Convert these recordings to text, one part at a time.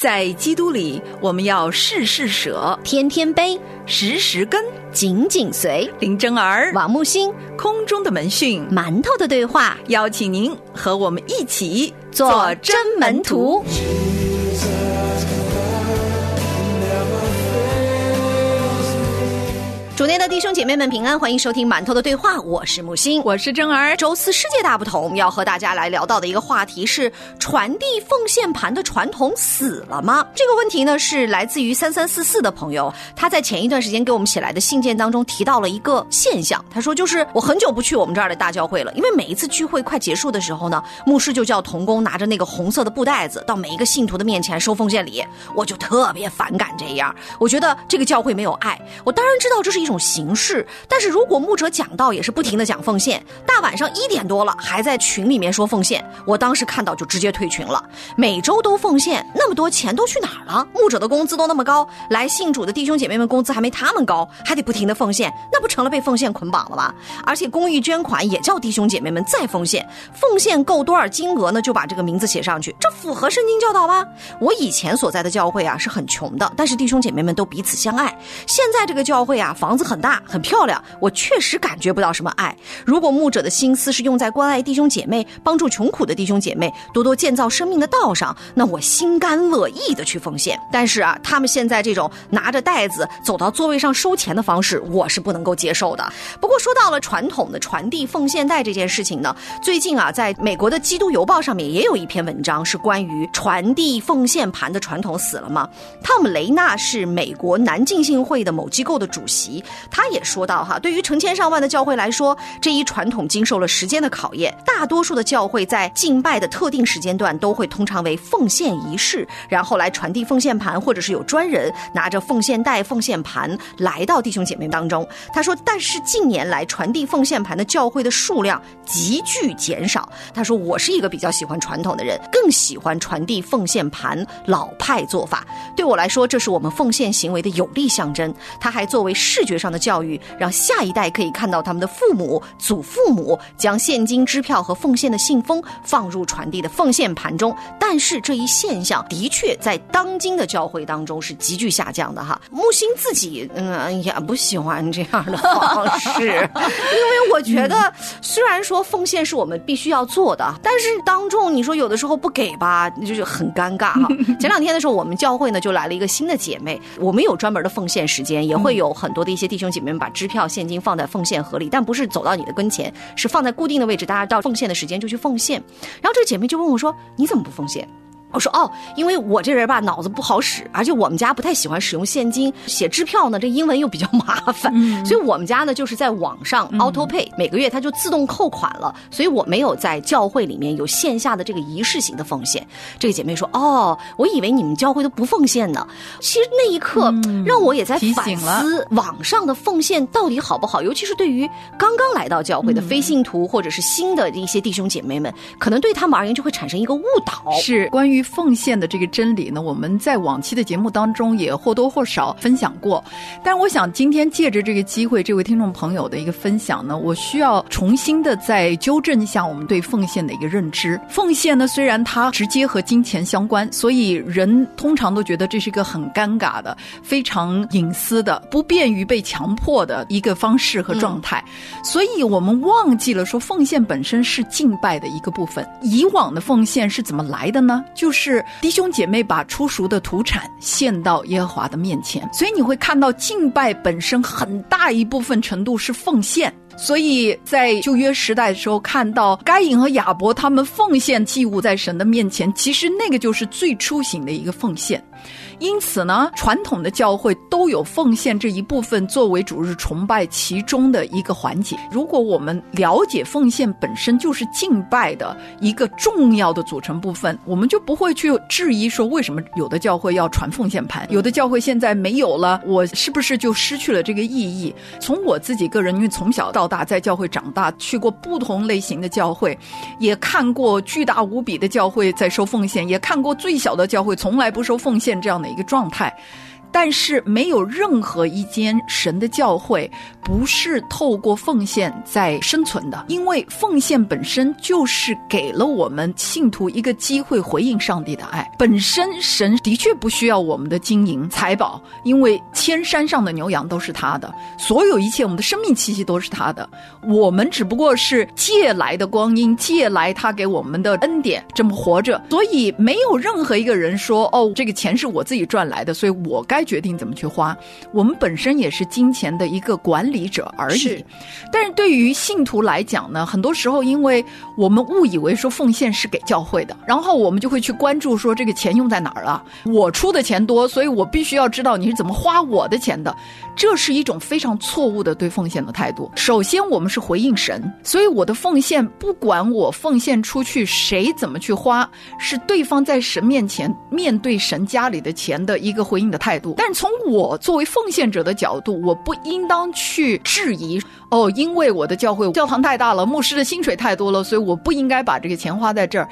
在基督里，我们要事事舍，天天悲，时时跟。紧紧随。林真儿，王木星，空中的门讯，馒头的对话，邀请您和我们一起做真门徒。主内的弟兄姐妹们平安，欢迎收听馒头的对话，我是木星，我是真儿。周四世界大不同，要和大家来聊到的一个话题是：传递奉献盘的传统死了吗？这个问题呢，是来自于三三四四的朋友，他在前一段时间给我们写来的信件当中提到了一个现象。他说，就是我很久不去我们这儿的大教会了，因为每一次聚会快结束的时候呢，牧师就叫童工拿着那个红色的布袋子到每一个信徒的面前收奉献礼，我就特别反感这样，我觉得这个教会没有爱。我当然知道这是一种。形式，但是如果牧者讲到也是不停的讲奉献，大晚上一点多了还在群里面说奉献，我当时看到就直接退群了。每周都奉献，那么多钱都去哪儿了？牧者的工资都那么高，来信主的弟兄姐妹们工资还没他们高，还得不停的奉献，那不成了被奉献捆绑了吗？而且公益捐款也叫弟兄姐妹们再奉献，奉献够多少金额呢？就把这个名字写上去，这符合圣经教导吗？我以前所在的教会啊是很穷的，但是弟兄姐妹们都彼此相爱。现在这个教会啊房子。很大很漂亮，我确实感觉不到什么爱。如果牧者的心思是用在关爱弟兄姐妹、帮助穷苦的弟兄姐妹、多多建造生命的道上，那我心甘乐意的去奉献。但是啊，他们现在这种拿着袋子走到座位上收钱的方式，我是不能够接受的。不过说到了传统的传递奉献袋这件事情呢，最近啊，在美国的《基督邮报》上面也有一篇文章是关于传递奉献盘的传统死了吗？汤姆·雷纳是美国南浸信会的某机构的主席。他也说到，哈，对于成千上万的教会来说，这一传统经受了时间的考验。大多数的教会在敬拜的特定时间段都会通常为奉献仪式，然后来传递奉献盘，或者是有专人拿着奉献袋、奉献盘来到弟兄姐妹当中。他说，但是近年来传递奉献盘的教会的数量急剧减少。他说，我是一个比较喜欢传统的人，更喜欢传递奉献盘老派做法。对我来说，这是我们奉献行为的有力象征。他还作为视觉上。的教育，让下一代可以看到他们的父母、祖父母将现金支票和奉献的信封放入传递的奉献盘中。但是这一现象的确在当今的教会当中是急剧下降的哈。木星自己嗯也不喜欢这样的方式，因为我觉得虽然说奉献是我们必须要做的，但是当众你说有的时候不给吧，就是很尴尬哈。前两天的时候，我们教会呢就来了一个新的姐妹，我们有专门的奉献时间，也会有很多的一一些弟兄姐妹们把支票、现金放在奉献盒里，但不是走到你的跟前，是放在固定的位置，大家到奉献的时间就去奉献。然后这个姐妹就问我说：“你怎么不奉献？”我说哦，因为我这人吧脑子不好使，而且我们家不太喜欢使用现金，写支票呢这英文又比较麻烦，所以我们家呢就是在网上 auto pay，每个月它就自动扣款了，所以我没有在教会里面有线下的这个仪式型的奉献。这个姐妹说哦，我以为你们教会都不奉献呢。其实那一刻让我也在反思网上的奉献到底好不好，尤其是对于刚刚来到教会的非信徒或者是新的一些弟兄姐妹们，可能对他们而言就会产生一个误导，是关于。奉献的这个真理呢，我们在往期的节目当中也或多或少分享过。但是，我想今天借着这个机会，这位听众朋友的一个分享呢，我需要重新的再纠正一下我们对奉献的一个认知。奉献呢，虽然它直接和金钱相关，所以人通常都觉得这是一个很尴尬的、非常隐私的、不便于被强迫的一个方式和状态。所以我们忘记了说，奉献本身是敬拜的一个部分。以往的奉献是怎么来的呢？就就是弟兄姐妹把出熟的土产献到耶和华的面前，所以你会看到敬拜本身很大一部分程度是奉献。所以在旧约时代的时候，看到该隐和亚伯他们奉献祭物在神的面前，其实那个就是最初型的一个奉献。因此呢，传统的教会都有奉献这一部分作为主日崇拜其中的一个环节。如果我们了解奉献本身就是敬拜的一个重要的组成部分，我们就不会去质疑说为什么有的教会要传奉献盘，有的教会现在没有了，我是不是就失去了这个意义？从我自己个人，因为从小到大在教会长大，去过不同类型的教会，也看过巨大无比的教会在收奉献，也看过最小的教会从来不收奉献这样的。一个状态，但是没有任何一间神的教会不是透过奉献在生存的，因为奉献本身就是给了我们信徒一个机会回应上帝的爱。本身神的确不需要我们的金银财宝，因为千山上的牛羊都是他的，所有一切我们的生命气息都是他的，我们只不过是借来的光阴，借来他给我们的恩典，这么活着。所以没有任何一个人说哦，这个钱是我自己赚来的，所以我该决定怎么去花。我们本身也是金钱的一个管理者而已。是但是对于信徒来讲呢，很多时候因为我们误以为说奉献是给教会的，然后我们就会去关注说这个钱用在哪儿了。我出的钱多，所以我必须要知道你是怎么花我的钱的。这是一种非常错误的对奉献的态度。首先，我们是回应神，所以我的奉献，不管我奉献出去谁怎么去花，是对方在神面前面对神家里的钱的一个回应的态度。但是从我作为奉献者的角度，我不应当去质疑哦，因为我的教会教堂太大了，牧师的薪水太多了，所以我不应该把这个钱花在这儿。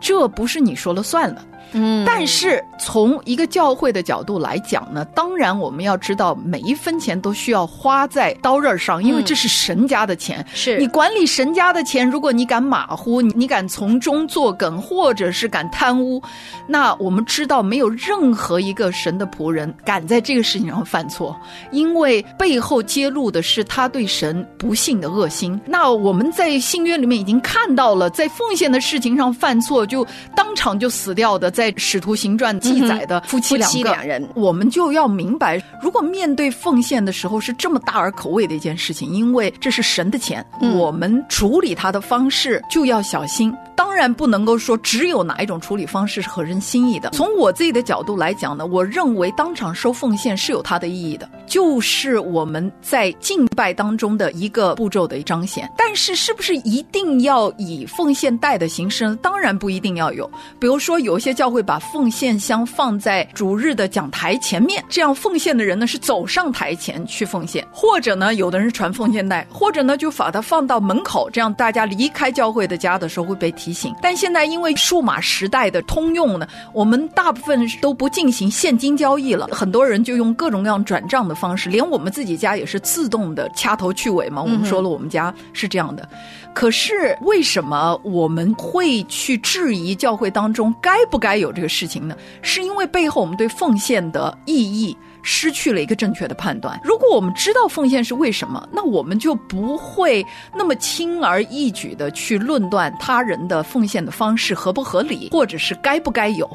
这不是你说了算了。嗯但是从一个教会的角度来讲呢，当然我们要知道每一分钱都需要花在刀刃上，因为这是神家的钱。是你管理神家的钱，如果你敢马虎，你你敢从中作梗，或者是敢贪污，那我们知道没有任何一个神的仆人敢在这个事情上犯错，因为背后揭露的是他对神不信的恶心。那我们在信约里面已经看到了，在奉献的事情上犯错，就当场就死掉的，在使徒行传记载的夫妻两个。人，我们就要明白，如果面对奉献的时候是这么大而可畏的一件事情，因为这是神的钱，嗯我们处理它的方式就要小心。当然不能够说只有哪一种处理方式是合人心意的。从我自己的角度来讲呢，我认为当场收奉献是有它的意义的，就是我们在敬拜当中的一个步骤的彰显。但是是不是一定要以奉献袋的形式呢？当然不一定要有。比如说，有一些教会把奉献箱放在主日的讲台前面，这样奉献的人呢是走上台前去奉献，或者呢，有的人是传奉献袋，或者呢就把它放到门口，这样大家离开教会的家的时候会被提醒。但现在因为数码时代的通用呢，我们大部分都不进行现金交易了，很多人就用各种各样转账的方式，连我们自己家也是自动的掐头去尾嘛。我们说了，我们家是这样的。可是为什么我们会去质疑教会当中该不该有这个事情呢？是因为背后我们对奉献的意义失去了一个正确的判断。如果我们知道奉献是为什么，那我们就不会那么轻而易举的去论断他人的奉献的方式合不合理，或者是该不该有。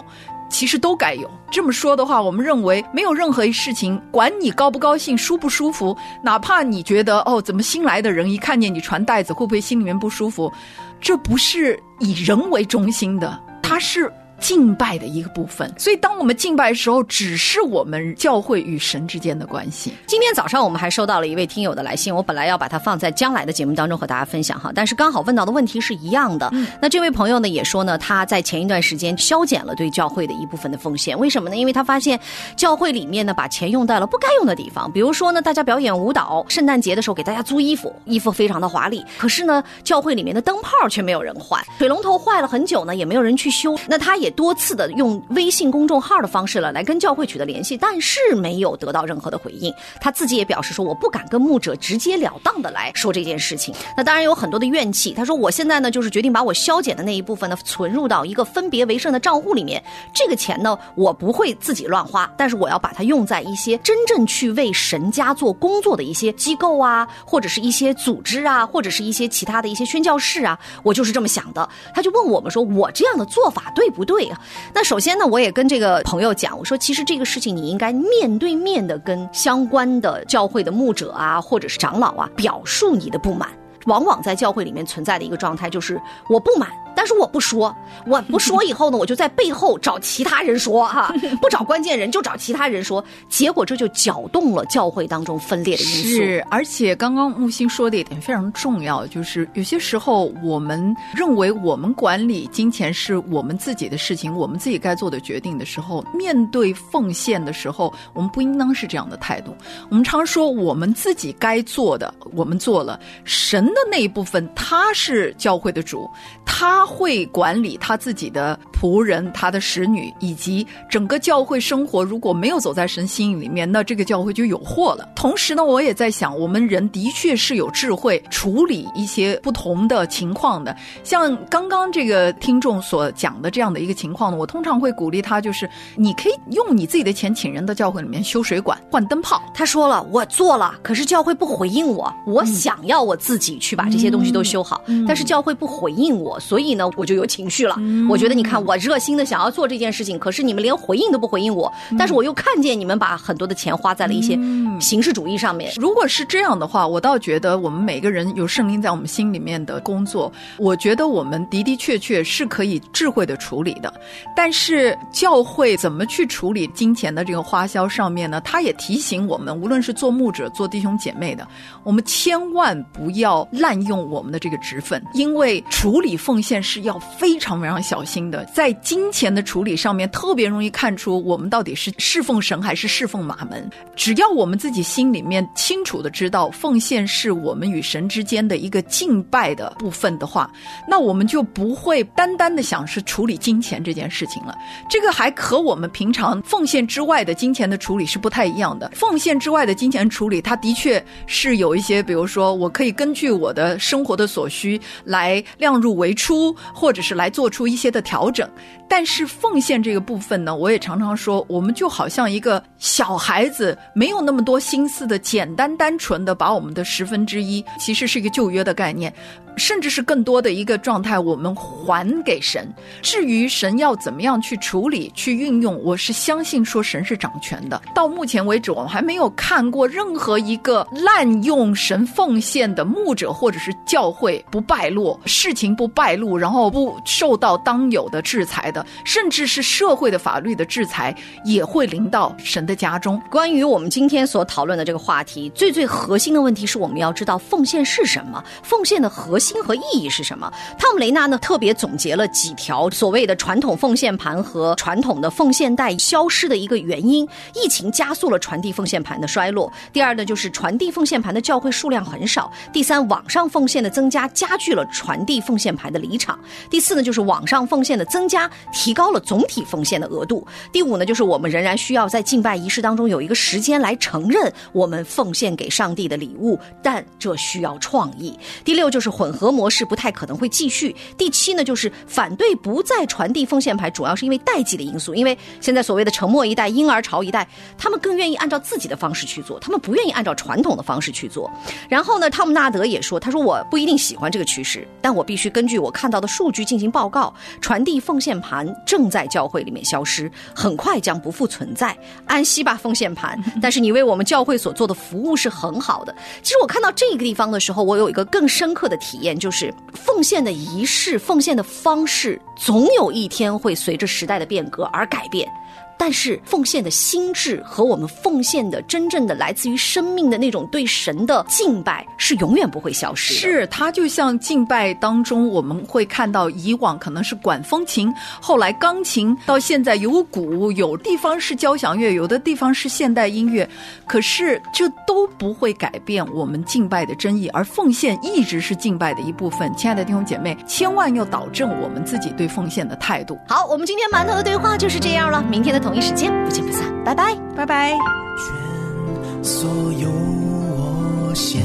其实都该有。这么说的话，我们认为没有任何一事情，管你高不高兴、舒不舒服，哪怕你觉得哦，怎么新来的人一看见你传袋子，会不会心里面不舒服？这不是以人为中心的，它是。敬拜的一个部分，所以当我们敬拜的时候，只是我们教会与神之间的关系。今天早上我们还收到了一位听友的来信，我本来要把它放在将来的节目当中和大家分享哈，但是刚好问到的问题是一样的。那这位朋友呢也说呢，他在前一段时间削减了对教会的一部分的奉献，为什么呢？因为他发现教会里面呢把钱用在了不该用的地方，比如说呢，大家表演舞蹈，圣诞节的时候给大家租衣服，衣服非常的华丽，可是呢，教会里面的灯泡却没有人换，水龙头坏了很久呢，也没有人去修。那他也也多次的用微信公众号的方式了来跟教会取得联系，但是没有得到任何的回应。他自己也表示说，我不敢跟牧者直截了当的来说这件事情。那当然有很多的怨气。他说，我现在呢就是决定把我削减的那一部分呢存入到一个分别为圣的账户里面。这个钱呢，我不会自己乱花，但是我要把它用在一些真正去为神家做工作的一些机构啊，或者是一些组织啊，或者是一些其他的一些宣教士啊，我就是这么想的。他就问我们说，我这样的做法对不对对啊？那首先呢，我也跟这个朋友讲，我说其实这个事情你应该面对面的跟相关的教会的牧者啊，或者是长老啊，表述你的不满。往往在教会里面存在的一个状态就是我不满，但是我不说，我不说以后呢，我就在背后找其他人说哈，不找关键人就找其他人说，结果这就搅动了教会当中分裂的因素。是，而且刚刚木星说的一点非常重要，就是有些时候我们认为我们管理金钱是我们自己的事情，我们自己该做的决定的时候，面对奉献的时候，我们不应当是这样的态度。我们常说我们自己该做的，我们做了，神的那一部分他是教会的主，他会管理他自己的仆人、他的使女以及整个教会生活，如果没有走在神心意里面，那这个教会就有祸了。同时呢，我也在想，我们人的确是有智慧处理一些不同的情况的。像刚刚这个听众所讲的这样的一个情况呢，我通常会鼓励他，就是你可以用你自己的钱请人到教会里面修水管、换灯泡。他说了，我做了，可是教会不回应我，我想要我自己去把这些东西都修好，但是教会不回应我，所以呢，我就有情绪了。我觉得你看，我热心的想要做这件事情，可是你们连回应都不回应我，但是我又看见你们把很多的钱花在了一些形式主义上面。如果是这样的话，我倒觉得我们每个人有圣灵在我们心里面的工作，我觉得我们的的确确是可以智慧的处理的。但是教会怎么去处理金钱的这个花销上面呢？他也提醒我们，无论是做牧者、做弟兄姐妹的，我们千万不要滥用我们的这个职分，因为处理奉献是要非常非常小心的。在金钱的处理上面，特别容易看出我们到底是侍奉神还是侍奉马门。只要我们自己心里面清楚的知道奉献是我们与神之间的一个敬拜的部分的话，那我们就不会单单的想是处理金钱这件事情了。这个还和我们平常奉献之外的金钱的处理是不太一样的。奉献之外的金钱处理，它的确是有一些，比如说我可以根据我的生活的所需来量入为出，或者是来做出一些的调整。但是奉献这个部分呢，我也常常说，我们就好像一个小孩子，没有那么多心思的，简单单纯的把我们的十分之一，其实是一个旧约的概念。甚至是更多的一个状态，我们还给神。至于神要怎么样去处理、去运用，我是相信说神是掌权的。到目前为止，我们还没有看过任何一个滥用神奉献的牧者或者是教会不败落、事情不败露，然后不受到当有的制裁的，甚至是社会的法律的制裁也会临到神的家中。关于我们今天所讨论的这个话题，最最核心的问题是我们要知道奉献是什么，奉献的核心。心和意义是什么？汤姆雷纳呢特别总结了几条所谓的传统奉献盘和传统的奉献袋消失的一个原因。疫情加速了传递奉献盘的衰落。第二呢，就是传递奉献盘的教会数量很少。第三，网上奉献的增加加剧了传递奉献盘的离场。第四呢，就是网上奉献的增加提高了总体奉献的额度。第五呢，就是我们仍然需要在敬拜仪式当中有一个时间来承认我们奉献给上帝的礼物，但这需要创意。第六就是混。合模式不太可能会继续。第七呢，就是反对不再传递奉献牌，主要是因为代际的因素。因为现在所谓的沉默一代、婴儿潮一代，他们更愿意按照自己的方式去做，他们不愿意按照传统的方式去做。然后呢，汤姆纳德也说，他说我不一定喜欢这个趋势，但我必须根据我看到的数据进行报告。传递奉献盘正在教会里面消失，很快将不复存在。安息吧，奉献盘！但是你为我们教会所做的服务是很好的。其实我看到这个地方的时候，我有一个更深刻的体验。就是奉献的仪式，奉献的方式，总有一天会随着时代的变革而改变。但是奉献的心智和我们奉献的真正的来自于生命的那种对神的敬拜是永远不会消失的。是它就像敬拜当中，我们会看到以往可能是管风琴，后来钢琴，到现在有鼓，有地方是交响乐，有的地方是现代音乐。可是这都不会改变我们敬拜的真意，而奉献一直是敬拜的一部分。亲爱的弟兄姐妹，千万要导正我们自己对奉献的态度。好，我们今天馒头的对话就是这样了。明天的。同一时间不见不散，拜拜，拜拜。全所有我献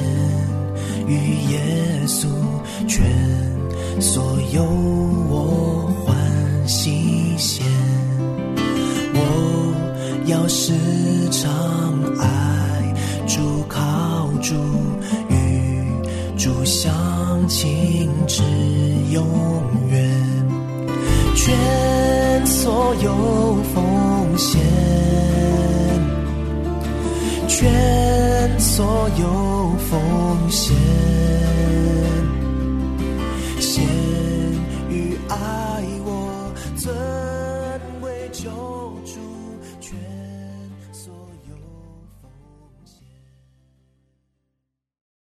与耶稣，全所有我欢喜献。我要时常爱主靠主，与主相亲至永远。全所有奉奉献，全所有奉献，献与爱。